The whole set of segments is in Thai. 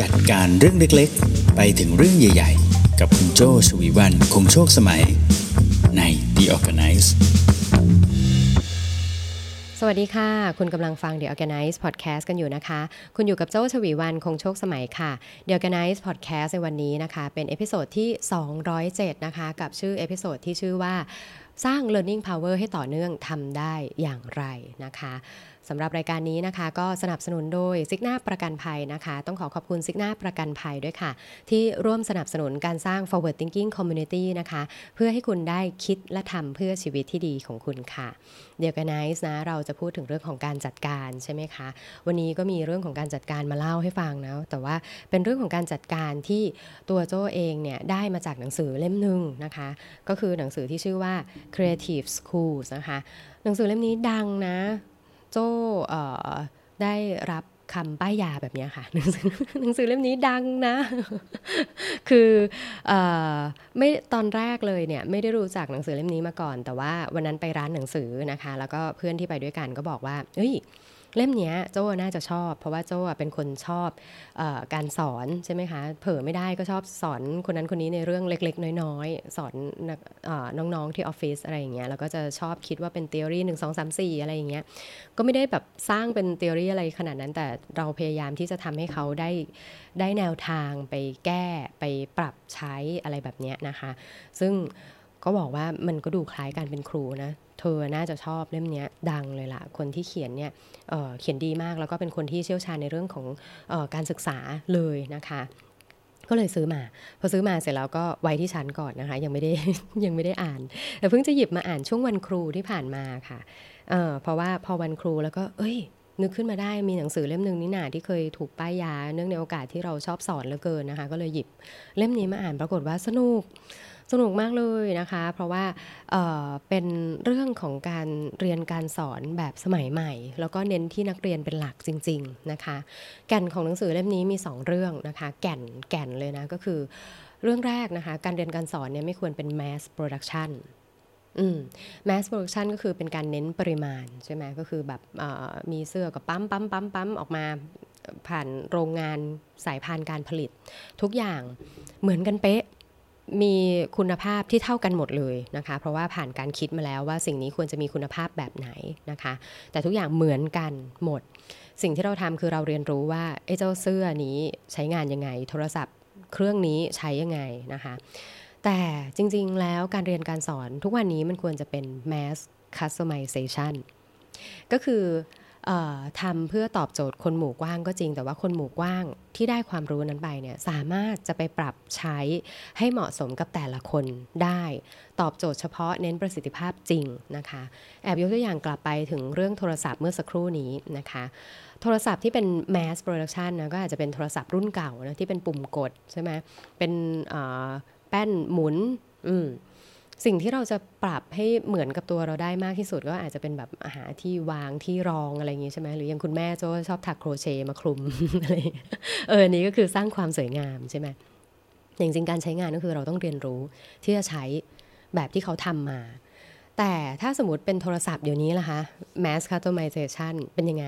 จัดการเรื่องเล็กๆ ไปถึงเรื่องใหญ่ๆ กับคุณโจชวีวันคงโชคสมัย ใน The Organize สวัสดีค่ะ คุณกำลังฟัง The Organize Podcast กันอยู่นะคะ คุณอยู่กับโจ้ชวีวันคงโชคสมัยค่ะ The Organize Podcast ในวันนี้นะคะ เป็น episode ที่ 207 นะคะ กับชื่อ episode ที่ชื่อว่าสร้าง learning power ให้ต่อเนื่องทำได้อย่างไรนะคะ สำหรับรายการนี้นะคะ ก็สนับสนุนโดยซิกนาประกันภัยนะคะ ต้องขอขอบคุณซิกนาประกันภัยด้วยค่ะ ที่ร่วมสนับสนุนการสร้าง forward thinking community นะคะ เพื่อให้คุณได้คิดและทำเพื่อชีวิตที่ดีของคุณค่ะเดียวกันไนส์นะเราจะพูดถึงเรื่องของการจัดการใช่ไหมคะ วันนี้ก็มีเรื่องของการจัดการมาเล่าให้ฟังนะแต่ว่าเป็นเรื่องของการจัดการที่ตัวโจเองเนี่ยได้มาจากหนังสือเล่มหนึ่งนะคะ ก็คือหนังสือที่ชื่อว่า Creative Schools นะคะหนังสือเล่มนี้ดังนะ โจ้ได้รับคำป้ายยาแบบนี้ค่ะหนังสือหนังสือเล่มนี้ดังนะ คืออไม่ตอนแรกเลยเนี่ยไม่ได้รู้จักหนังสือเล่มนี้มาก่อน แต่ว่าวันนั้นไปร้านหนังสือนะคะ แล้วก็เพื่อนที่ไปด้วยกันก็บอกว่าเฮ้ย เล่มนี้โจ้น่าจะชอบ เพราะว่าโจ้เป็นคนชอบอการสอนใช่ไหมคะ เผลอไม่ได้ก็ชอบสอนคนนั้นคนนี้ในเรื่องเล็ก ๆ น้อยๆ สอนน้องๆที่ออฟฟิศอะไรอย่างเงี้ยแล้วก็จะชอบคิดว่าเป็นทฤษฎีหนึ่งสองสามสี่อะไรอย่างเงี้ยก็ไม่ได้แบบสร้างเป็นทฤษฎีอะไรขนาดนั้น แต่เราพยายามที่จะทำให้เขาได้ได้แนวทางไปแก้ไปปรับใช้อะไรแบบเนี้ยนะคะ ซึ่ง ก็บอกว่ามันก็ดูคล้ายการเป็นครูนะ เธอน่าจะชอบเล่มนี้ดังเลยล่ะ คนที่เขียนเนี่ยเเขียนดีมากแล้วก็เป็นคนที่เชี่ยวชาญในเรื่องของออการศึกษาเลยนะคะก็เลยซื้อมา พอซื้อมาเสร็จแล้วก็ไว้ที่ชั้นก่อนนะคะ ยังไม่ได้ยังไม่ได้อ่าน แต่เพิ่งจะหยิบมาอ่านช่วงวันครูที่ผ่านมาค่ะเเพราะว่าพอวันครูแล้วก็ เอ้ย นึกขึ้นมาได้มีหนังสือเล่มหนึ่งนี่นาที่เคยถูกป้ายยา เนื่องในโอกาสที่เราชอบสอนเหลือเกินนะคะ ก็เลยหยิบเล่มนี้มาอ่านปรากฏว่าสนุก สนุกมากเลยนะคะ เพราะว่าเเป็นเรื่องของการเรียนการสอนแบบสมัยใหม่ แล้วก็เน้นที่นักเรียนเป็นหลักจริง ๆนะคะ แก่นของหนังสือเล่มนี้มี 2 เรื่องนะคะ แก่นแก่นเลยนะก็คือเรื่องแรกนะคะ การเรียนการสอนเนี่ยไม่ควรเป็น mass production อืม mass production ก็คือเป็นการเน้นปริมาณใช่ไหมก็คือแบบมีเสื้อกับปั๊มปั๊มปั๊มปั๊มออกมาผ่านโรงงานสายพานการผลิต ทุกอย่างเหมือนกันเป๊ะ มีคุณภาพที่เท่ากันหมดเลยนะคะ เพราะว่าผ่านการคิดมาแล้วว่าสิ่งนี้ควรจะมีคุณภาพแบบไหนนะคะ แต่ทุกอย่างเหมือนกันหมด สิ่งที่เราทำคือเราเรียนรู้ว่าไอ้เจ้าเสื้อนี้ใช้งานยังไง โทรศัพท์เครื่องนี้ใช้ยังไงนะคะ แต่จริงๆแล้วการเรียนการสอนทุกวันนี้มันควรจะเป็น mass customization ก็คือ ทำเพื่อตอบโจทย์คนหมู่กว้างก็จริง แต่ว่าคนหมู่กว้างที่ได้ความรู้นั้นไปเนี่ยสามารถจะไปปรับใช้ให้เหมาะสมกับแต่ละคนได้ ตอบโจทย์เฉพาะเน้นประสิทธิภาพจริงนะคะ แอบยกตัวอย่างกลับไปถึงเรื่องโทรศัพท์เมื่อสักครู่นี้นะคะ โทรศัพท์ที่เป็น mass production นะก็อาจจะเป็นโทรศัพท์รุ่นเก่านะที่เป็นปุ่มกดใช่ไหมเป็นแป้นหมุนอืม สิ่งที่เราจะปรับให้เหมือนกับตัวเราได้มากที่สุดก็อาจจะเป็นแบบอาหารที่วางที่รองอะไรอย่างงี้ใช่ไหมหรือย่างคุณแม่โจชอบถักโครเชต์มาคลุมอะไรเออนี้ก็คือสร้างความสวยงามใช่ไหมอย่างจริงการใช้งานก็คือเราต้องเรียนรู้ที่จะใช้แบบที่เขาทำมา แต่ถ้าสมมติเป็นโทรศัพท์เดี๋ยวนี้ล่ะคะ mass customization เป็นยังไง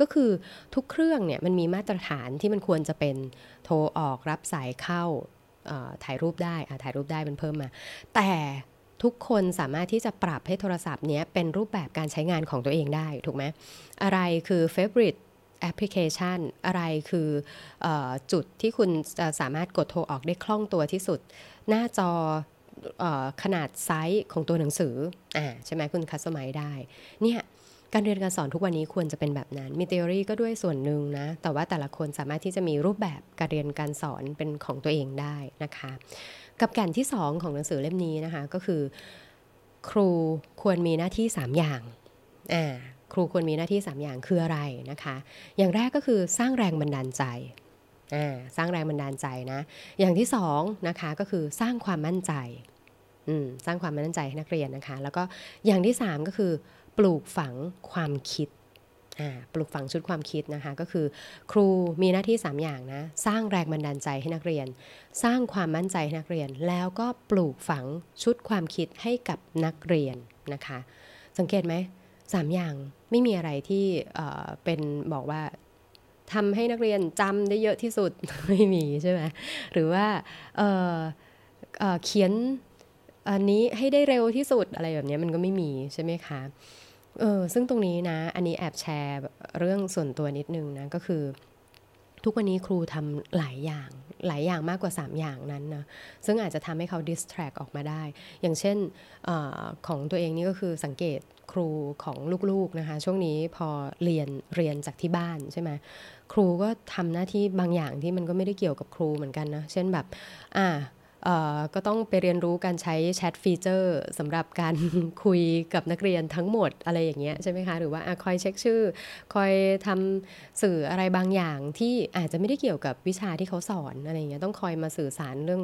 ก็คือทุกเครื่องเนี่ยมันมีมาตรฐานที่มันควรจะเป็นโทรออกรับสายเข้า ถ่ายรูปได้ถ่ายรูปได้เป็นเพิ่มมา แต่ทุกคนสามารถที่จะปรับให้โทรศัพท์นี้เป็นรูปแบบการใช้งานของตัวเองได้ ถูกไหม อะไรคือ favorite แอปพลิเคชันอะไรคืออจุดที่คุณจะสามารถกดโทรออกได้คล่องตัวที่สุด หน้าจออขนาดไซส์ของตัวหนังสืออ่าใช่ไหมคุณคัสตอมไมได้เนี่ย การเรียนการสอนทุกวันนี้ควรจะเป็นแบบนั้นมีทฤษฎีก็ด้วยส่วนหนึ่งนะ แต่ว่าแต่ละคนสามารถที่จะมีรูปแบบการเรียนการสอนเป็นของตัวเองได้นะคะ กับแก่นที่ 2 ของหนังสือเล่มนี้นะคะ ก็คือ ครูควรมีหน้าที่ 3 อย่างอ่าครูควรมีหน้าที่ 3 อย่างคืออะไรนะคะ อย่างแรกก็คือสร้างแรงบันดาลใจอ่าสร้างแรงบันดาลใจนะ อย่างที่2นะคะก็คือสร้างความมั่นใจ สร้างความมั่นใจให้นักเรียนนะคะ แล้วก็อย่างที่3ก็คือ ปลูกฝังความคิดปลูกฝังชุดความคิดนะคะ ก็คือ ครูมีหน้าที่ 3 อย่างนะ สร้างแรงบันดาลใจให้นักเรียน สร้างความมั่นใจให้นักเรียน แล้วก็ปลูกฝังชุดความคิดให้กับนักเรียนนะคะ สังเกตไหมสามอย่างไม่มีอะไรที่เป็นบอกว่าทำให้นักเรียนจำได้เยอะที่สุดไม่มีใช่ไหมหรือว่าเเขียน อันนี้ให้ได้เร็วที่สุดอะไรแบบนี้มันก็ไม่มีใช่ไหมคะเออซึ่งตรงนี้นะ อันนี้แอบแชร์เรื่องส่วนตัวนิดนึงนะก็คือ ทุกวันนี้ครูทำหลายอย่าง หลายอย่างมากกว่า 3 อย่างนั้นนะซึ่งอาจจะทำให้เขา distract ออกมาได้ อย่างเช่นอของตัวเองนี่ก็คือสังเกตครูของลูกๆนะคะ ช่วงนี้พอเรียนเรียนจากที่บ้านใช่ไหมครูก็ทำหน้าที่บางอย่างที่มันก็ไม่ได้เกี่ยวกับครูเหมือนกันนะ เช่นแบบ อ่า ก็ต้องไปเรียนรู้การใช้แชทฟีเจอร์สำหรับการคุยกับนักเรียนทั้งหมดอะไรอย่างเงี้ยใช่ไหมคะ หรือว่าคอยเช็คชื่อ คอยทำสื่ออะไรบางอย่างที่อาจจะไม่ได้เกี่ยวกับวิชาที่เขาสอนอะไรเงี้ยต้องคอยมาสื่อสารเรื่อง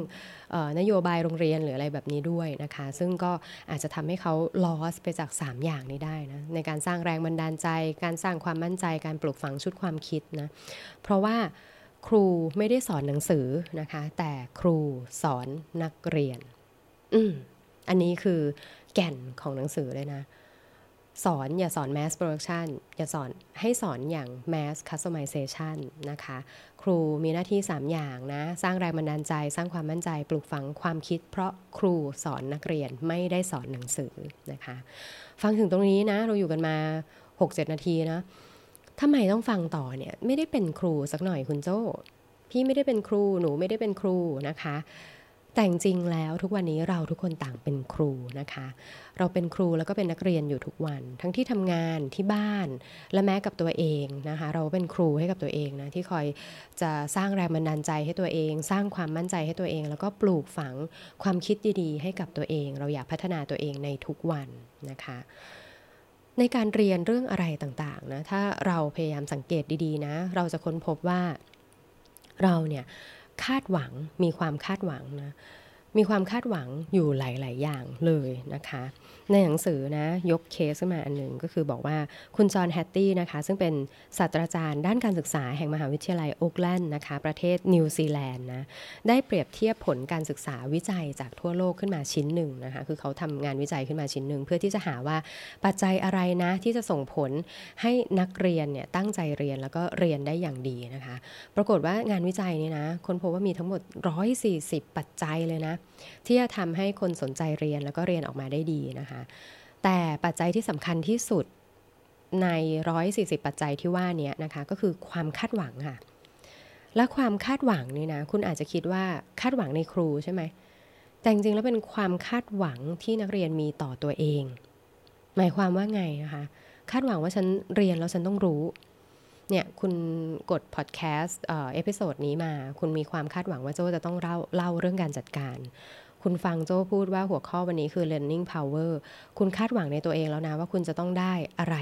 นโยบายโรงเรียนหรืออะไรแบบนี้ด้วยนะคะ ซึ่งก็อาจจะทำให้เขาลอสไปจาก 3 อย่างนี้ได้นะในการสร้างแรงบันดาลใจ การสร้างความมั่นใจการปลูกฝังชุดความคิดนะเพราะว่า ครูไม่ได้สอนหนังสือนะคะ แต่ครูสอนนักเรียน อืมอันนี้คือแก่นของหนังสือเลยนะ สอนอย่าสอน mass production อย่าสอนให้สอนอย่าง mass customization นะคะ ครูมีหน้าที่ 3 อย่างนะ สร้างแรงบันดาลใจ สร้างความมั่นใจ ปลูกฝังความคิด เพราะครูสอนนักเรียนไม่ได้สอนหนังสือนะคะ ฟังถึงตรงนี้นะ เราอยู่กันมา 6-7 นาทีนะ ทำไมต้องฟังต่อเนี่ยไม่ได้เป็นครูสักหน่อยคุณโจ้ พี่ไม่ได้เป็นครูหนูไม่ได้เป็นครูนะคะ แต่จริงแล้วทุกวันนี้เราทุกคนต่างเป็นครูนะคะ เราเป็นครูแล้วก็เป็นนักเรียนอยู่ทุกวัน ทั้งที่ทำงานที่บ้านและแม้กับตัวเองนะคะ เราเป็นครูให้กับตัวเองนะที่คอยจะสร้างแรงบันดาลใจให้ตัวเอง สร้างความมั่นใจให้ตัวเอง แล้วก็ปลูกฝังความคิดดีๆ ให้กับตัวเอง เราอยากพัฒนาตัวเองในทุกวันนะคะ ในการเรียนเรื่องอะไรต่างๆนะถ้าเราพยายามสังเกตดีๆนะ เราจะค้นพบว่าเราเนี่ยคาดหวังมีความคาดหวังนะ มีความคาดหวังอยู่หลาย ๆ อย่างเลยนะคะ ในหนังสือนะยกเคสขึ้นมาอันหนึ่งก็คือบอกว่าคุณจอห์นแฮตตี้นะคะ ซึ่งเป็นศาสตราจารย์ด้านการศึกษาแห่งมหาวิทยาลัยโอ๊กแลนด์นะคะ ประเทศนิวซีแลนด์นะ ได้เปรียบเทียบผลการศึกษาวิจัยจากทั่วโลกขึ้นมาชิ้นหนึ่งนะคะ คือเขาทำงานวิจัยขึ้นมาชิ้นหนึ่งเพื่อที่จะหาว่าปัจจัยอะไรนะที่จะส่งผลให้นักเรียนเนี่ยตั้งใจเรียนแล้วก็เรียนได้อย่างดีนะคะ ปรากฏว่างานวิจัยนี้นะคนพบว่ามีทั้งหมด 140 ปัจจัยเลยนะที่จะทำให้คนสนใจเรียนแล้วก็เรียนออกมาได้ดีนะคะ แต่ปัจจัยที่สำคัญที่สุดใน 140 ปัจจัยที่ว่านี้นะคะก็คือความคาดหวังค่ะ และความคาดหวังนี่นะคุณอาจจะคิดว่าคาดหวังในครูใช่ไหมแต่จริงๆแล้วเป็นความคาดหวังที่นักเรียนมีต่อตัวเอง หมายความว่าไงนะคะ คาดหวังว่าฉันเรียนแล้วฉันต้องรู้ เนี่ยคุณกด podcast episode นี้มา คุณมีความคาดหวังว่าโจจะต้องเล่าเล่าเรื่องการจัดการ คุณฟังโจพูดว่าหัวข้อวันนี้คือ learning power คุณคาดหวังในตัวเองแล้วนะว่าคุณจะต้องได้อะไร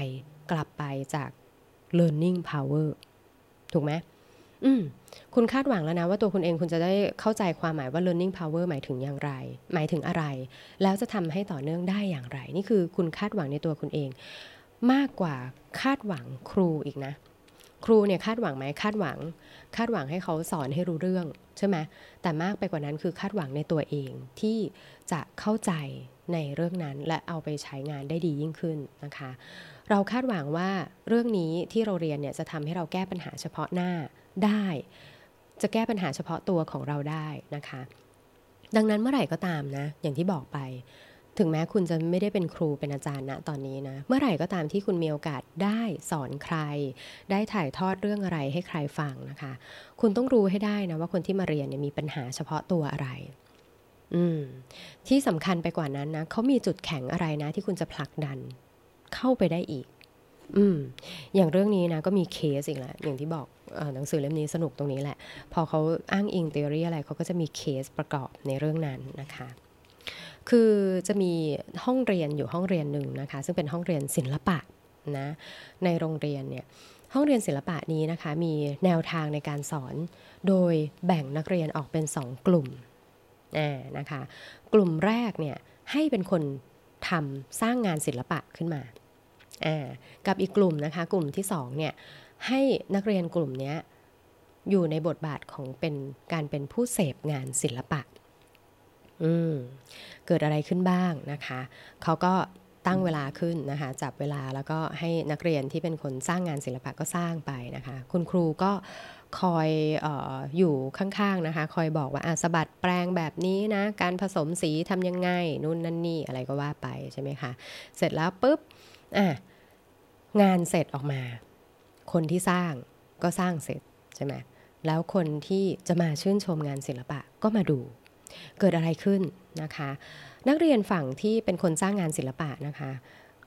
กลับไปจาก learning power ถูกไหมอืมคุณคาดหวังแล้วนะว่าตัวคุณเองคุณจะได้เข้าใจความหมายว่า learning power หมายถึงอย่างไร หมายถึงอะไร แล้วจะทำให้ต่อเนื่องได้อย่างไร นี่คือคุณคาดหวังในตัวคุณเอง มากกว่าคาดหวังครูอีกนะ ครูเนี่ยคาดหวังไหมคาดหวัง คาดหวังให้เขาสอนให้รู้เรื่องใช่ไหมแต่มากไปกว่านั้นคือคาดหวังในตัวเองที่จะเข้าใจในเรื่องนั้นและเอาไปใช้งานได้ดียิ่งขึ้นนะคะ เราคาดหวังว่าเรื่องนี้ที่เราเรียนเนี่ยจะทำให้เราแก้ปัญหาเฉพาะหน้าได้ จะแก้ปัญหาเฉพาะตัวของเราได้นะคะ ดังนั้นเมื่อไหร่ก็ตามนะ อย่างที่บอกไป ถึงแม้คุณจะไม่ได้เป็นครูเป็นอาจารย์ณตอนนี้นะ เมื่อไหร่ก็ตามที่คุณมีโอกาสได้สอนใคร ได้ถ่ายทอดเรื่องอะไรให้ใครฟังนะคะ คุณต้องรู้ให้ได้นะว่าคนที่มาเรียนเนี่ยมีปัญหาเฉพาะตัวอะไร อืม ที่สำคัญไปกว่านั้นนะเขามีจุดแข็งอะไรนะ ที่คุณจะผลักดัน เข้าไปได้อีก อืม อย่างเรื่องนี้นะก็มีเคสอีกแล้วอย่างที่บอกหนังสือเล่มนี้สนุกตรงนี้แหละ พอเขาอ้างอิงทฤษฎีอะไรเขาก็จะมีเคสประกอบในเรื่องนั้นนะคะ คือจะมีห้องเรียนอยู่ห้องเรียนหนึ่งนะคะ ซึ่งเป็นห้องเรียนศิลปะนะในโรงเรียนเนี่ยห้องเรียนศิลปะนี้นะคะมีแนวทางในการสอน โดยแบ่งนักเรียนออกเป็น 2 กลุ่มนะคะกลุ่มแรกเนี่ยให้เป็นคนทำสร้างงานศิลปะขึ้นมา กับอีกกลุ่มนะคะกลุ่มที่2เนี่ยให้นักเรียนกลุ่มนี้อยู่ในบทบาทของเป็นการเป็นผู้เสพงานศิลปะ อืมเกิดอะไรขึ้นบ้างนะคะเขาก็ตั้งเวลาขึ้นนะคะจับเวลาแล้วก็ให้นักเรียนที่เป็นคนสร้างงานศิลปะก็สร้างไปนะคะ คุณครูก็คอยออยู่ข้างๆนะคะ คอยบอกว่าสะบัดแปลงแบบนี้นะ การผสมสีทำยังไงนู่นนั่นนี่อะไรก็ว่าไปใช่ไหมคะ เสร็จแล้วปุ๊บงานเสร็จออกมา คนที่สร้างก็สร้างเสร็จใช่ไหมแล้วคนที่จะมาชื่นชมงานศิลปะก็มาดู เกิดอะไรขึ้นนะคะ นักเรียนฝั่งที่เป็นคนสร้างงานศิลปะนะคะ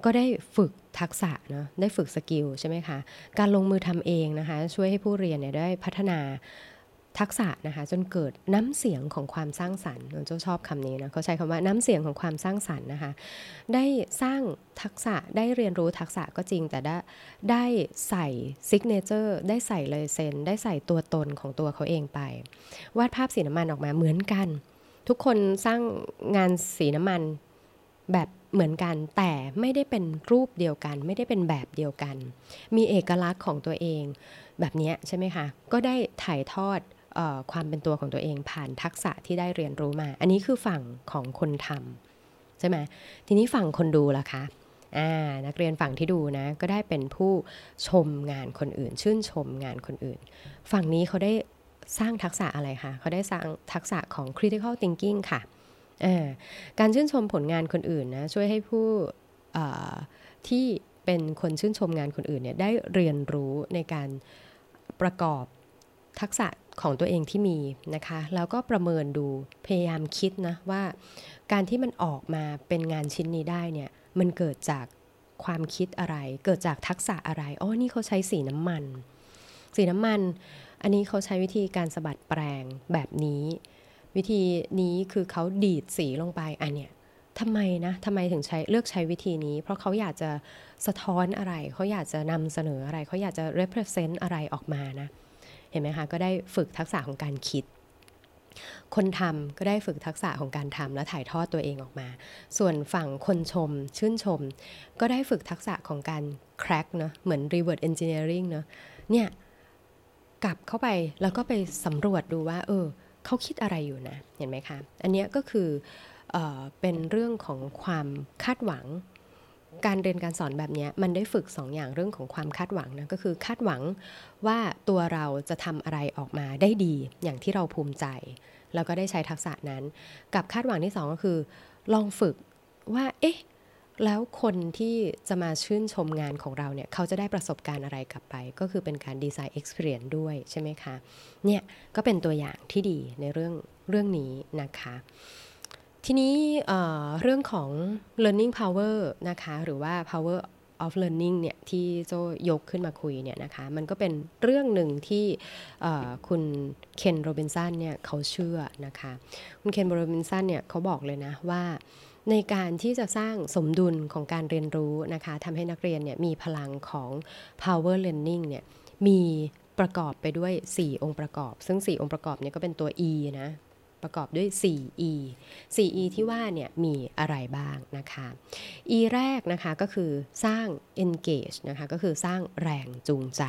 ก็ได้ฝึกทักษะเนาะได้ฝึกสกิลใช่ไหมคะ การลงมือทำเองนะคะ ช่วยให้ผู้เรียนเนี่ยได้พัฒนาทักษะนะคะจนเกิดน้ำเสียงของความสร้างสรรค์โจ้ชอบคำนี้นะเขาใช้คำว่าน้ำเสียงของความสร้างสรรค์นะคะ ได้สร้างทักษะได้เรียนรู้ทักษะก็จริง แต่ได้ได้ใส่ signature ได้ใส่ลายเซ็นได้ใส่ตัวตนของตัวเขาเองไป วาดภาพสีน้ำมันออกมาเหมือนกัน ทุกคนสร้างงานสีน้ำมันแบบเหมือนกัน แต่ไม่ได้เป็นรูปเดียวกัน ไม่ได้เป็นแบบเดียวกัน มีเอกลักษณ์ของตัวเอง แบบนี้ใช่ไหมคะก็ได้ถ่ายทอดออความเป็นตัวของตัวเองผ่านทักษะที่ได้เรียนรู้มา อันนี้คือฝั่งของคนทำใช่ไหมทีนี้ฝั่งคนดูล่ะคะนักเรียนฝั่งที่ดูนะ ก็ได้เป็นผู้ชมงานคนอื่น ชื่นชมงานคนอื่น ฝั่งนี้เขาได้ สร้างทักษะอะไรคะเขาได้สร้างทักษะของ critical thinking ค่ะ การชื่นชมผลงานคนอื่นนะช่วยให้ผู้ที่เป็นคนชื่นชมงานคนอื่นเนี่ยได้เรียนรู้ในการประกอบทักษะของตัวเองที่มีนะคะ แล้วก็ประเมินดูพยายามคิดนะว่า การที่มันออกมาเป็นงานชิ้นนี้ได้เนี่ยมันเกิดจากความคิดอะไร เกิดจากทักษะอะไรอ๋อนี่เขาใช้สีน้ำมัน สีน้ำมัน อันนี้เขาใช้วิธีการสะบัดแปลงแบบนี้ วิธีนี้คือเขาดีดสีลงไปอันเนี้ยทำไมนะทำไมถึงใช้เลือกใช้วิธีนี้ เพราะเขาอยากจะสะท้อนอะไร เขาอยากจะนำเสนออะไร เขาอยากจะ represent อะไรออกมานะ เห็นไหมคะ ก็ได้ฝึกทักษะของการคิด คนทำก็ได้ฝึกทักษะของการทำและถ่ายทอดตัวเองออกมา ส่วนฝั่งคนชม ชื่นชม ก็ได้ฝึกทักษะของการ crack เนะเหมือน reverse engineering เนะเนี่ย กลับเข้าไปแล้วก็ไปสำรวจดูว่า เออเขาคิดอะไรอยู่นะ เห็นไหมคะ อันนี้ก็คือเออเป็นเรื่องของความคาดหวัง การเรียนการสอนแบบนี้มันได้ฝึก2ออย่างเรื่องของความคาดหวังนะก็คือคาดหวังว่าตัวเราจะทำอะไรออกมาได้ดีอย่างที่เราภูมิใจ แล้วก็ได้ใช้ทักษะนั้น กับคาดหวังที่2ก็คือ ลองฝึกว่า เอ๊ะ แล้วคนที่จะมาชื่นชมงานของเราเนี่ยเขาจะได้ประสบการณ์อะไรกลับไป ก็คือเป็นการดีไซน์ experience ด้วยใช่ไหมคะ เนี่ยก็เป็นตัวอย่างที่ดีในเรื่องเรื่องนี้นะคะ ทีนี้เเรื่องของ learning power นะคะ หรือว่า power of learning เนี่ยที่โจยกขึ้นมาคุยเนี่ยนะคะมันก็เป็นเรื่องหนึ่งที่คุณเคนโรบินสันเนี่ยเขาเชื่อนะคะ คุณเคนโรบินสันเนี่ยเขาบอกเลยนะว่า ในการที่จะสร้างสมดุลของการเรียนรู้นะคะทำให้นักเรียนเนี่ยมีพลังของ power learning เนี่ยมีประกอบไปด้วย 4 องค์ประกอบ ซึ่ง 4 องค์ประกอบเนี่ยก็เป็นตัว e นะประกอบด้วย 4e 4e ที่ว่าเนี่ยมีอะไรบ้างนะคะ e แรกนะคะก็คือสร้าง engage นะคะก็คือสร้างแรงจูงใจ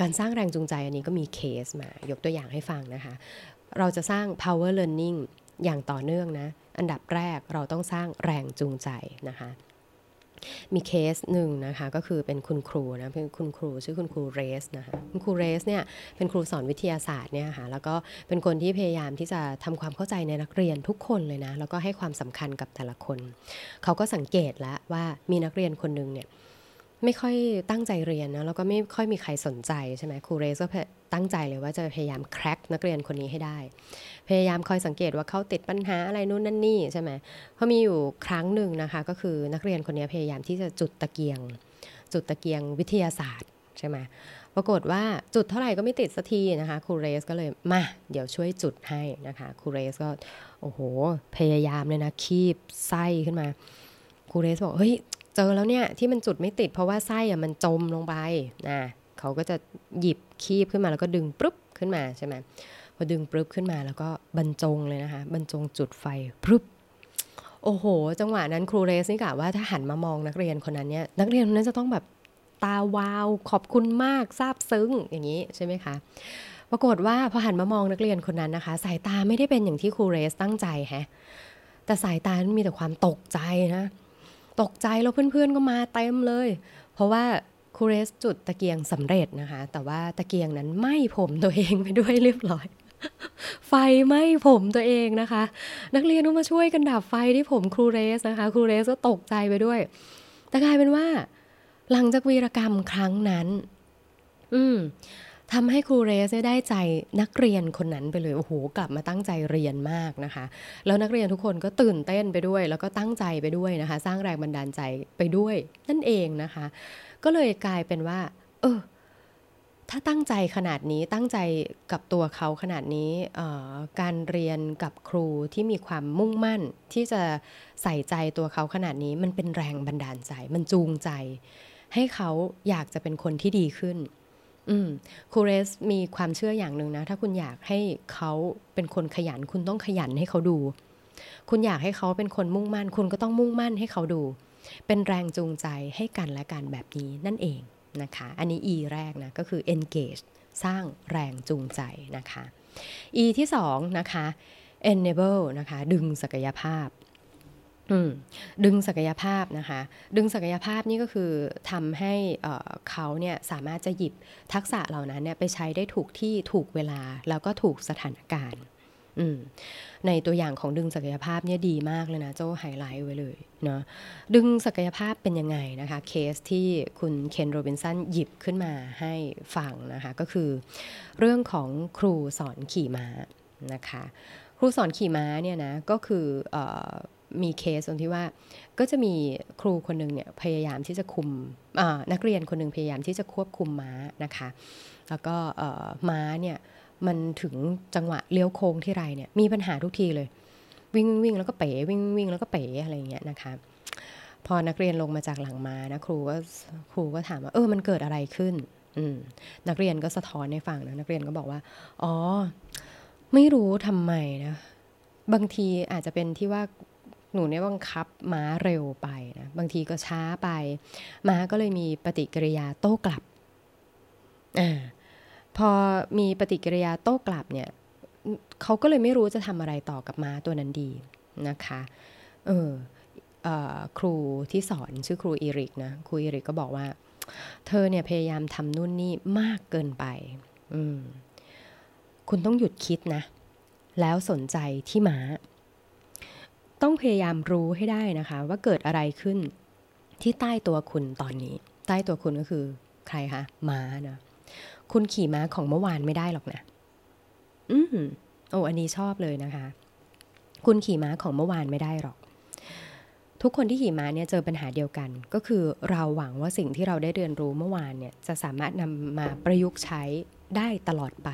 การสร้างแรงจูงใจอันนี้ก็มีเคสมายกตัวอย่างให้ฟังนะคะ เราจะสร้าง power learning อย่างต่อเนื่องนะ อันดับแรกเราต้องสร้างแรงจูงใจนะคะมีเคสหนึ่งนะคะก็คือเป็นคุณครูนะเป็นคุณครูชื่อคุณครูเรสนะคะคุณครูเรสเนี่ยเป็นครูสอนวิทยาศาสตร์เนี่ยค่ะแล้วก็เป็นคนที่พยายามที่จะทำความเข้าใจในนักเรียนทุกคนเลยนะแล้วก็ให้ความสำคัญกับแต่ละคน เขาก็สังเกตแล้วว่ามีนักเรียนคนหนึ่งเนี่ย ไม่ค่อยตั้งใจเรียนนะแล้วก็ไม่ค่อยมีใครสนใจใช่ไหมครูเรสก็ตั้งใจเลยว่าจะพยายามแคร็กนักเรียนคนนี้ให้ได้ พยายามคอยสังเกตว่าเขาติดปัญหาอะไรนู่นนั่นนี่ใช่ไหมเพรามีอยู่ครั้งหนึ่งนะคะ ก็คือนักเรียนคนนี้พยายามที่จะจุดตะเกียง จุดตะเกียงวิทยาศาสตร์ใช่ไหมปรากฏว่าจุดเท่าไหร่ก็ไม่ติดสักทีนะคะครูเรสก็เลยมา เดี๋ยวช่วยจุดให้นะคะครูเรสก็โอ้โหพยายามเลยนะคีบไส้ขึ้นมาครูเรสบอกเฮ้ย เจอแล้วเนี่ยที่มันจุดไม่ติด เพราะว่าไส้อะมันจมลงไปนะเขาก็จะหยิบคีบขึ้นมาแล้วก็ดึงปุ๊บขึ้นมาใช่ไหมพอดึงปุ๊บขึ้นมาแล้วก็บรรจงเลยนะคะ บรรจงจุดไฟปุ๊บโอ้โห จังหวะนั้นครูเรสนี่กะว่าถ้าหันมามองนักเรียนคนนั้นเนี่ยนักเรียนคนนั้นจะต้องแบบตาวาวขอบคุณมากซาบซึ้งอย่างนี้ใช่ไหมคะปรากฏว่าพอหันมามองนักเรียนคนนั้นนะคะ สายตาไม่ได้เป็นอย่างที่ครูเรสตั้งใจแฮะแต่สายตามันมีแต่ความตกใจนะ ตกใจแล้วเพื่อนๆก็มาเต็มเลย เพราะว่าครูเรสจุดตะเกียงสำเร็จนะคะ แต่ว่าตะเกียงนั้นไหม้ผมตัวเองไปด้วยเรียบร้อย ไฟไหม้ผมตัวเองนะคะ นักเรียนก็มาช่วยกันดับไฟที่ผมครูเรสนะคะครูเรสก็ตกใจไปด้วย แต่กลายเป็นว่า หลังจากวีรกรรมครั้งนั้น อืม ทำให้ครูเรสได้ใจนักเรียนคนนั้นไปเลยโอ้โหกลับมาตั้งใจเรียนมากนะคะ แล้วนักเรียนทุกคนก็ตื่นเต้นไปด้วย แล้วก็ตั้งใจไปด้วยนะคะ สร้างแรงบันดาลใจไปด้วยนั่นเองนะคะ ก็เลยกลายเป็นว่า เออถ้าตั้งใจขนาดนี้ตั้งใจกับตัวเขาขนาดนี้การเรียนกับครูที่มีความมุ่งมั่น ที่จะใส่ใจตัวเขาขนาดนี้มันเป็นแรงบันดาลใจ มันจูงใจ ให้เขาอยากจะเป็นคนที่ดีขึ้น อืมครูเรสมีความเชื่ออย่างหนึ่งนะ ถ้าคุณอยากให้เขาเป็นคนขยัน คุณต้องขยันให้เขาดู คุณอยากให้เขาเป็นคนมุ่งมั่น คุณก็ต้องมุ่งมั่นให้เขาดู เป็นแรงจูงใจให้กันและกันแบบนี้นั่นเองนะคะ อันนี้ E แรกนะ ก็คือ engage สร้างแรงจูงใจนะคะ E ที่2นะคะ enable นะคะ ดึงศักยภาพ ดึงศักยภาพนะคะ ดึงศักยภาพนี่ก็คือทำให้เขาเนี่ยสามารถจะหยิบทักษะเหล่านั้นเนี่ยไปใช้ได้ถูกที่ถูกเวลาแล้วก็ถูกสถานการณ์ในตัวอย่างของดึงศักยภาพเนี่ยดีมากเลยนะโจ้ไฮไลท์ไว้เลยเนาะดึงศักยภาพเป็นยังไงนะคะ เคสที่คุณเคนโรบินสันหยิบขึ้นมาให้ฟังนะคะ ก็คือเรื่องของครูสอนขี่ม้านะคะ ครูสอนขี่ม้าเนี่ยนะก็คืออ มีเคสตรงที่ว่า ก็จะมีครูคนหนึ่งเนี่ยพยายามที่จะคุมนักเรียนคนหนึ่งพยายามที่จะควบคุมม้านะคะ แล้วก็ม้าเนี่ยมันถึงจังหวะเลี้ยวโค้งที่ไรเนี่ยมีปัญหาทุกทีเลย วิ่งวิ่งแล้วก็เป๋วิ่งวิ่งแล้วก็เป๋อะไรเงี้ยนะคะ พอนักเรียนลงมาจากหลังมานะครูก็ครูก็ถามว่าเออมันเกิดอะไรขึ้นนักเรียนก็สะท้อนให้ฟังนะนักเรียนก็บอกว่า อ๋อ ไม่รู้ทำไมนะ บางทีอาจจะเป็นที่ว่า หนูเนี่ยบังคับม้าเร็วไปนะบางทีก็ช้าไป ม้าก็เลยมีปฏิกิริยาโต้กลับอ่าพอมีปฏิกิริยาโต้กลับเนี่ยเขาก็เลยไม่รู้จะทำอะไรต่อกับม้าตัวนั้นดีนะคะเออเออครูที่สอนชื่อครูอีริกนะครูอีริกก็บอกว่า เธอเนี่ยพยายามทำนู่นนี่มากเกินไปอืมคุณต้องหยุดคิดนะ แล้วสนใจที่ม้า ต้องพยายามรู้ให้ได้นะคะ ว่าเกิดอะไรขึ้นที่ใต้ตัวคุณตอนนี้ ใต้ตัวคุณก็คือใครคะม้านะคุณขี่ม้าของเมื่อวานไม่ได้หรอกนะ อืมโอ้อันนี้ชอบเลยนะคะ คุณขี่ม้าของเมื่อวานไม่ได้หรอก ทุกคนที่ขี่ม้าเนี่ยเจอปัญหาเดียวกัน ก็คือเราหวังว่าสิ่งที่เราได้เรียนรู้เมื่อวานเนี่ยจะสามารถนำมาประยุกต์ใช้ได้ตลอดไป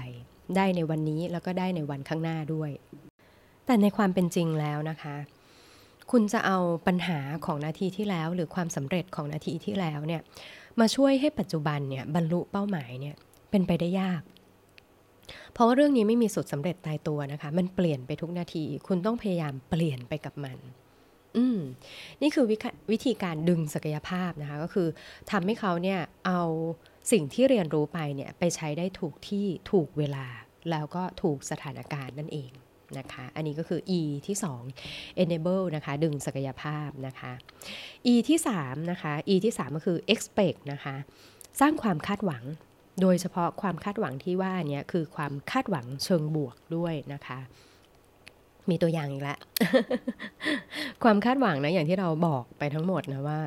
ได้ในวันนี้แล้วก็ได้ในวันข้างหน้าด้วย แต่ในความเป็นจริงแล้วนะคะ คุณจะเอาปัญหาของนาทีที่แล้ว หรือความสำเร็จของนาทีที่แล้วเนี่ยมาช่วยให้ปัจจุบันเนี่ยบรรลุเป้าหมายเนี่ยเป็นไปได้ยาก เพราะว่าเรื่องนี้ไม่มีสุดสำเร็จตายตัวนะคะ มันเปลี่ยนไปทุกนาที คุณต้องพยายามเปลี่ยนไปกับมัน อืมนี่คือววิธีการดึงศักยภาพนะคะ ก็คือทำให้เขาเนี่ยเอาสิ่งที่เรียนรู้ไปเนี่ยไปใช้ได้ถูกที่ถูกเวลา แล้วก็ถูกสถานการณ์นั่นเอง นะคะ อันนี้ก็คือ E ที่ 2 enable นะคะ ดึงศักยภาพนะคะ E ที่3นะคะ E ที่ 3 ก็คือ expect นะคะ สร้างความคาดหวัง โดยเฉพาะความคาดหวังที่ว่านี้คือความคาดหวังเชิงบวกด้วยนะคะมีตัวอย่างอีกแล้ว ความคาดหวังนะอย่างที่เราบอกไปทั้งหมดนะว่า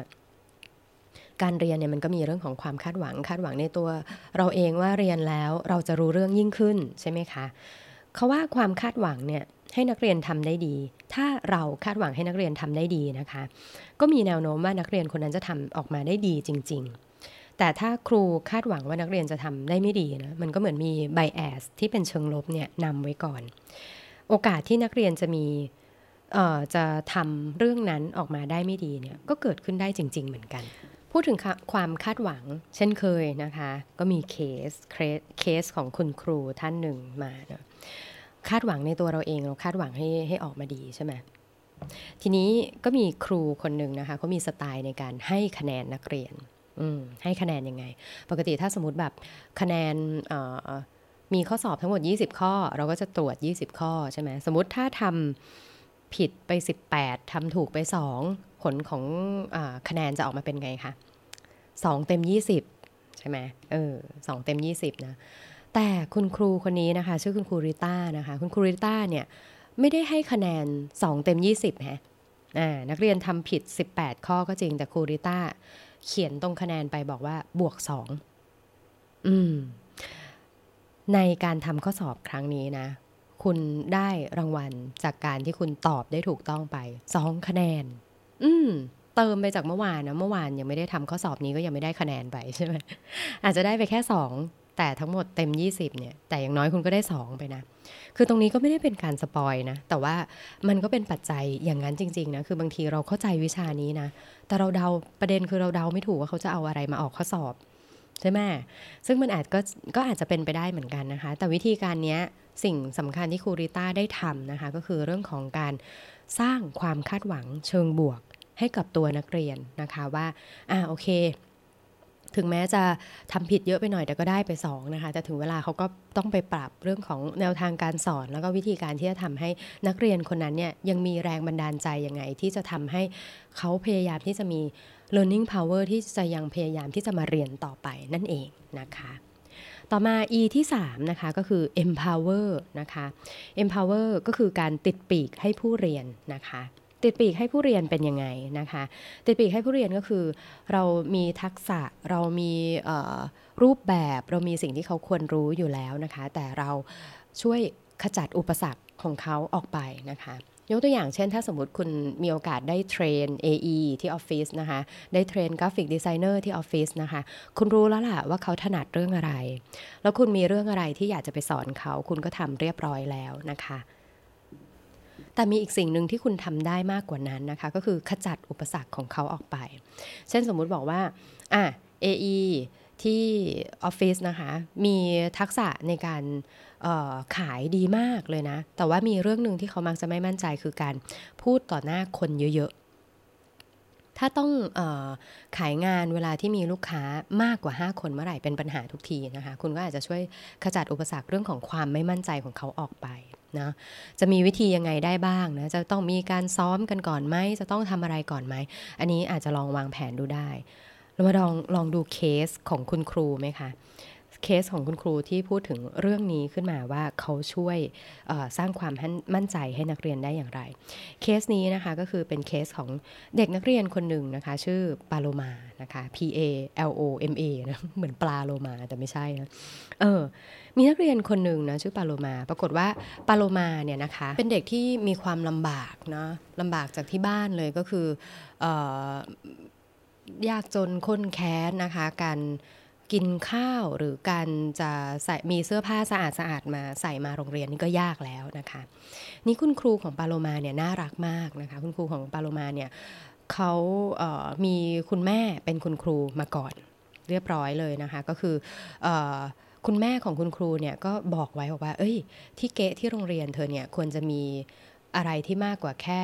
การเรียนเนี่ยมันก็มีเรื่องของความคาดหวังคาดหวังในตัว เราเองว่าเรียนแล้วเราจะรู้เรื่องยิ่งขึ้นใช่ไหมคะ เขาว่าความคาดหวังเนี่ยให้นักเรียนทำได้ดี ถ้าเราคาดหวังให้นักเรียนทำได้ดีนะคะ ก็มีแนวโน้มว่านักเรียนคนนั้นจะทำออกมาได้ดีจริง ๆ แต่ถ้าครูคาดหวังว่านักเรียนจะทำได้ไม่ดีนะ มันก็เหมือนมีไบแอสที่เป็นเชิงลบเนี่ยนำไว้ก่อน โอกาสที่นักเรียนจะมีจะทำเรื่องนั้นออกมาได้ไม่ดีเนี่ย ก็เกิดขึ้นได้จริง ๆ เหมือนกัน พูดถึงความคาดหวัง เช่นเคยนะคะ ก็มีเคสเคสของคุณครูท่านหนึ่งมานะ คาดหวังในตัวเราเองเราคาดหวังให้ให้ออกมาดีใช่ไหมทีนี้ก็มีครูคนหนึ่งนะคะเขามีสไตล์ในการให้คะแนนนักเรียนให้คะแนนยังไง ปกติถ้าสมมติแบบคะแนนมีข้อสอบทั้งหมด 20 ข้อ เราก็จะตรวจ 20 ข้อใช่ไหมสมมติถ้าทำผิดไป 18ทำถูกไป 2 ผลของอคะแนนจะออกมาเป็นไงคะสองเต็มยี่สิบใช่ไหมเออสองเต็มยี่สิบนะ แต่คุณครูคนนี้นะคะ ชื่อคุณครูริต้านะคะ คุณครูริต้าเนี่ยไม่ได้ให้คะแนน 2 เต็ม 20ฮะนักเรียนทำผิด 18 ข้อก็จริงแต่ครูริต้า เขียนตรงคะแนนไปบอกว่าบวก 2 อืม ในการทำข้อสอบครั้งนี้นะ คุณได้รางวัลจากการที่คุณตอบได้ถูกต้องไป 2 คะแนน อืมเติมไปจากเมื่อวานนะเมื่อวานยังไม่ได้ทำข้อสอบนี้ก็ยังไม่ได้คะแนนไปใช่ไหมอาจจะได้ไปแค่ 2 แต่ทั้งหมดเต็ม 20เนี่ยแต่อย่างน้อยคุณก็ได้ 2 ไปนะ คือตรงนี้ก็ไม่ได้เป็นการสปอยนะ แต่ว่ามันก็เป็นปัจจัยอย่างนั้นจริงๆนะคือบางทีเราเข้าใจวิชานี้นะ แต่เราเดาประเด็นคือเราเดาไม่ถูกว่าเขาจะเอาอะไรมาออกข้อสอบใช่ไหมซึ่งมันอาจก็ก็อาจจะเป็นไปได้เหมือนกันนะคะ แต่วิธีการนี้สิ่งสำคัญที่ครูริต้าได้ทำนะคะ ก็คือเรื่องของการสร้างความคาดหวังเชิงบวกให้กับตัวนักเรียนนะคะว่าอ่าโอเค ถึงแม้จะทำผิดเยอะไปหน่อยแต่ก็ได้ไป2นะคะแต่ถึงเวลาเขาก็ต้องไปปรับเรื่องของแนวทางการสอน แล้วก็วิธีการที่จะทำให้นักเรียนคนนั้นเนี่ยยังมีแรงบันดาลใจยังไง ที่จะทำให้เขาพยายามที่จะมี learning power ที่จะยังพยายามที่จะมาเรียนต่อไปนั่นเองนะคะต่อมา E ที่3นะคะก็คือ empower นะคะ empower ก็คือการติดปีกให้ผู้เรียนนะคะ ติดปีกให้ผู้เรียนเป็นยังไงนะคะ ติดปีกให้ผู้เรียนก็คือ เรามีทักษะเรามีรูปแบบเรามีสิ่งที่เขาควรรู้อยู่แล้วนะคะ แต่เราช่วยขจัดอุปสรรคของเขาออกไปนะคะยกตัวอย่างเช่น ถ้าสมมติคุณมีโอกาสได้เทรน AE ที่ออฟฟิศนะคะ ได้ train graphic designer ที่ออฟฟิศนะคะ คุณรู้แล้วล่ะว่าเขาถนัดเรื่องอะไร แล้วคุณมีเรื่องอะไรที่อยากจะไปสอนเขา คุณก็ทำเรียบร้อยแล้วนะคะ แต่มีอีกสิ่งหนึ่งที่คุณทำได้มากกว่านั้นนะคะ ก็คือขจัดอุปสรรคของเขาออกไป เช่นสมมุติบอกว่าอะ AE ที่ออฟฟิศนะคะ มีทักษะในการขายดีมากเลยนะ แต่ว่ามีเรื่องหนึ่งที่เขามักจะไม่มั่นใจคือการพูดต่อหน้าคนเยอะๆ ถ้าต้องออขายงานเวลาที่มีลูกค้ามากกว่า 5 คนเมื่อไหร่เป็นปัญหาทุกทีนะคะ คุณก็อาจจะช่วยขจัดอุปสรรคเรื่องของความไม่มั่นใจของเขาออกไป นะจะมีวิธียังไงได้บ้างนะจะต้องมีการซ้อมกันก่อนไหมจะต้องทำอะไรก่อนไหม อันนี้อาจจะลองวางแผนดูได้ เรามาลองลองดูเคสของคุณครูไหมคะ เคสของคุณครูที่พูดถึงเรื่องนี้ขึ้นมาว่าเขาช่วยสร้างความมั่นใจให้นักเรียนได้อย่างไร เคสนี้นะคะก็คือเป็นเคสของเด็กนักเรียนคนหนึ่งนะคะ ชื่อปาโลมานะคะ P A L O M A นะเหมือนปลาโลมาแต่ไม่ใช่นะเออมีนักเรียนคนหนึ่งนะชื่อปาโลมา ปรากฏว่าปาโลมาเนี่ยนะคะเป็นเด็กที่มีความลำบากนะลำบากจากที่บ้านเลยก็คืออยากจนค้นแค้นนะคะการ กินข้าวหรือการจะใส่มีเสื้อผ้าสะอาดสะอาดมาใส่มาโรงเรียนนี่ก็ยากแล้วนะคะ นี่คุณครูของปาโลมาเนี่ยน่ารักมากนะคะ คุณครูของปาโลมาเนี่ยเขาเมีคุณแม่เป็นคุณครูมาก่อนเรียบร้อยเลยนะคะ ก็คืออคุณแม่ของคุณครูเนี่ยก็บอกไว้บอกว่า เอ้ย ที่เกะที่โรงเรียนเธอเนี่ยควรจะมี อะไรที่มากกว่าแค่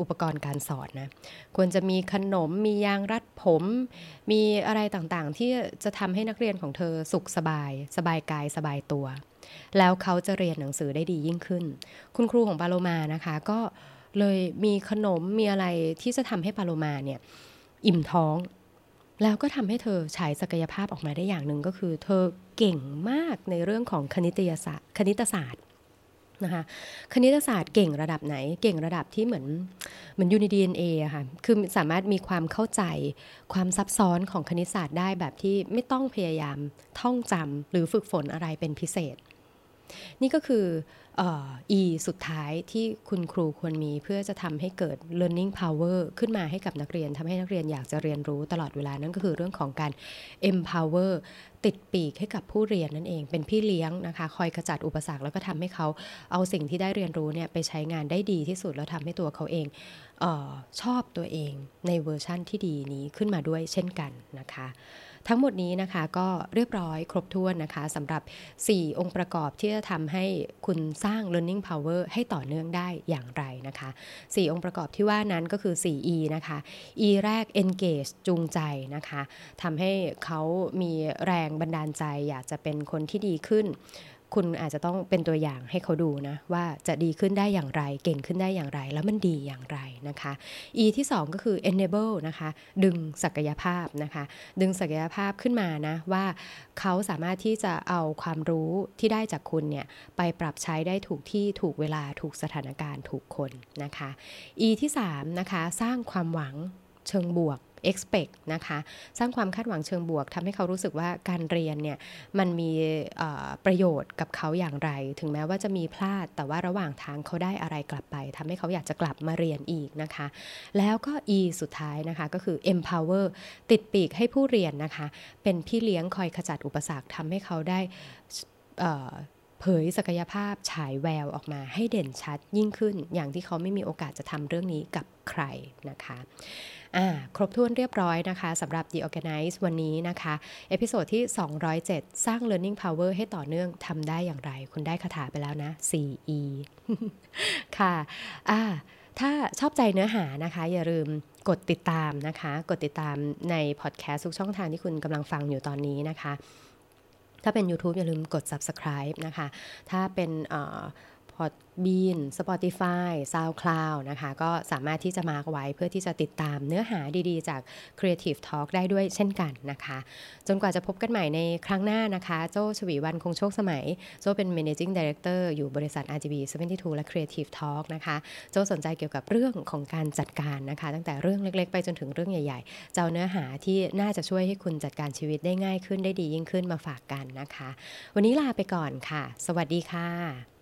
อุปกรณ์การสอนนะควรจะมีขนมมียางรัดผม มีอะไรต่างๆ ที่จะทำให้นักเรียนของเธอสุขสบาย สบายกายสบายตัว แล้วเขาจะเรียนหนังสือได้ดียิ่งขึ้น คุณครูของปาโลมานะคะ ก็เลยมีขนมมีอะไรที่จะทำให้ปาโลมาเนี่ยอิ่มท้อง แล้วก็ทำให้เธอฉายศักยภาพออกมาได้อย่างหนึ่งก็คือ เธอเก่งมากในเรื่องของคณิตศาสตร์คณิตศาสตร์ นะคะคณิตศาสตร์เก่งระดับไหน เก่งระดับที่เหมือนเหมือนอยู่ใน DNA อะค่ะคือสามารถมีความเข้าใจความซับซ้อนของคณิตศาสตร์ได้แบบที่ไม่ต้องพยายามท่องจำหรือฝึกฝนอะไรเป็นพิเศษ นี่ก็คือ อ E สุดท้ายที่คุณครูควรมีเพื่อจะทำให้เกิด learning power ขึ้นมาให้กับนักเรียนทำให้นักเรียนอยากจะเรียนรู้ตลอดเวลา นั่นก็คือเรื่องของการ empower ติดปีกให้กับผู้เรียนนั่นเอง เป็นพี่เลี้ยงนะคะ คอยขจัดอุปสรรคแล้วก็ทำให้เขาเอาสิ่งที่ได้เรียนรู้เนี่ยไปใช้งานได้ดีที่สุดแล้วทำให้ตัวเขาเองเออชอบตัวเองในเวอร์ชั่นที่ดีนี้ขึ้นมาด้วยเช่นกันนะคะ ทั้งหมดนี้นะคะก็เรียบร้อยครบถ้วนนะคะสำหรับ 4 องค์ประกอบที่จะทำให้คุณสร้าง learning power ให้ต่อเนื่องได้อย่างไรนะคะ 4 องค์ประกอบที่ว่านั้นก็คือ 4E นะคะ E แรก engage จูงใจนะคะทำให้เขามีแรงบันดาลใจอยากจะเป็นคนที่ดีขึ้น คุณอาจจะต้องเป็นตัวอย่างให้เขาดูนะ ว่าจะดีขึ้นได้อย่างไร เก่งขึ้นได้อย่างไร แล้วมันดีอย่างไรนะคะ E ที่ 2 ก็คือ enable นะคะ ดึงศักยภาพนะคะ ดึงศักยภาพขึ้นมานะ ว่าเขาสามารถที่จะเอาความรู้ที่ได้จากคุณเนี่ย ไปปรับใช้ได้ถูกที่ถูกเวลาถูกสถานการณ์ถูกคนนะคะ E ที่3นะคะสร้างความหวังเชิงบวก expect นะคะ สร้างความคาดหวังเชิงบวกทำให้เขารู้สึกว่าการเรียนเนี่ยมันมีประโยชน์กับเขาอย่างไร ถึงแม้ว่าจะมีพลาด แต่ว่าระหว่างทางเขาได้อะไรกลับไปทำให้เขาอยากจะกลับมาเรียนอีกนะคะ แล้วก็ E สุดท้ายนะคะก็คือ empower ติดปีกให้ผู้เรียนนะคะ เป็นพี่เลี้ยงคอยขจัดอุปสรรคทำให้เขาได้เผยศักยภาพฉายแววออกมาให้เด่นชัดยิ่งขึ้น อย่างที่เขาไม่มีโอกาสจะทำเรื่องนี้กับใครนะคะ ครบถ้วนเรียบร้อยนะคะสำหรับ The Organize วันนี้นะคะ episode ที่ 207 สร้าง Learning Power ให้ต่อเนื่องทำได้อย่างไร คุณได้คาถาไปแล้วนะ 4E ค่ะถ้าชอบใจเนื้อหานะคะ อย่าลืมกดติดตามนะคะ กดติดตามในพอดแคสต์ทุกช่องทางที่คุณกำลังฟังอยู่ตอนนี้นะคะ ถ้าเป็น YouTube อย่าลืมกด subscribe นะคะ ถ้าเป็น Podbean Spotify SoundCloud นะคะ ก็สามารถที่จะมาไว้เพื่อที่จะติดตามเนื้อหาดีๆ จาก Creative Talk ได้ด้วยเช่นกันนะคะ จนกว่าจะพบกันใหม่ในครั้งหน้านะคะ โจชวีวันคงโชคสมัย โจเป็น Managing Director อยู่บริษัท RGB 72 และ Creative Talk นะคะ โจสนใจเกี่ยวกับเรื่องของการจัดการนะคะ ตั้งแต่เรื่องเล็กๆ ไปจนถึงเรื่องใหญ่ๆ เจ้าเนื้อหาที่น่าจะช่วยให้คุณจัดการชีวิตได้ง่ายขึ้นได้ดียิ่งขึ้นมาฝากกันนะคะ วันนี้ลาไปก่อนค่ะ สวัสดีค่ะ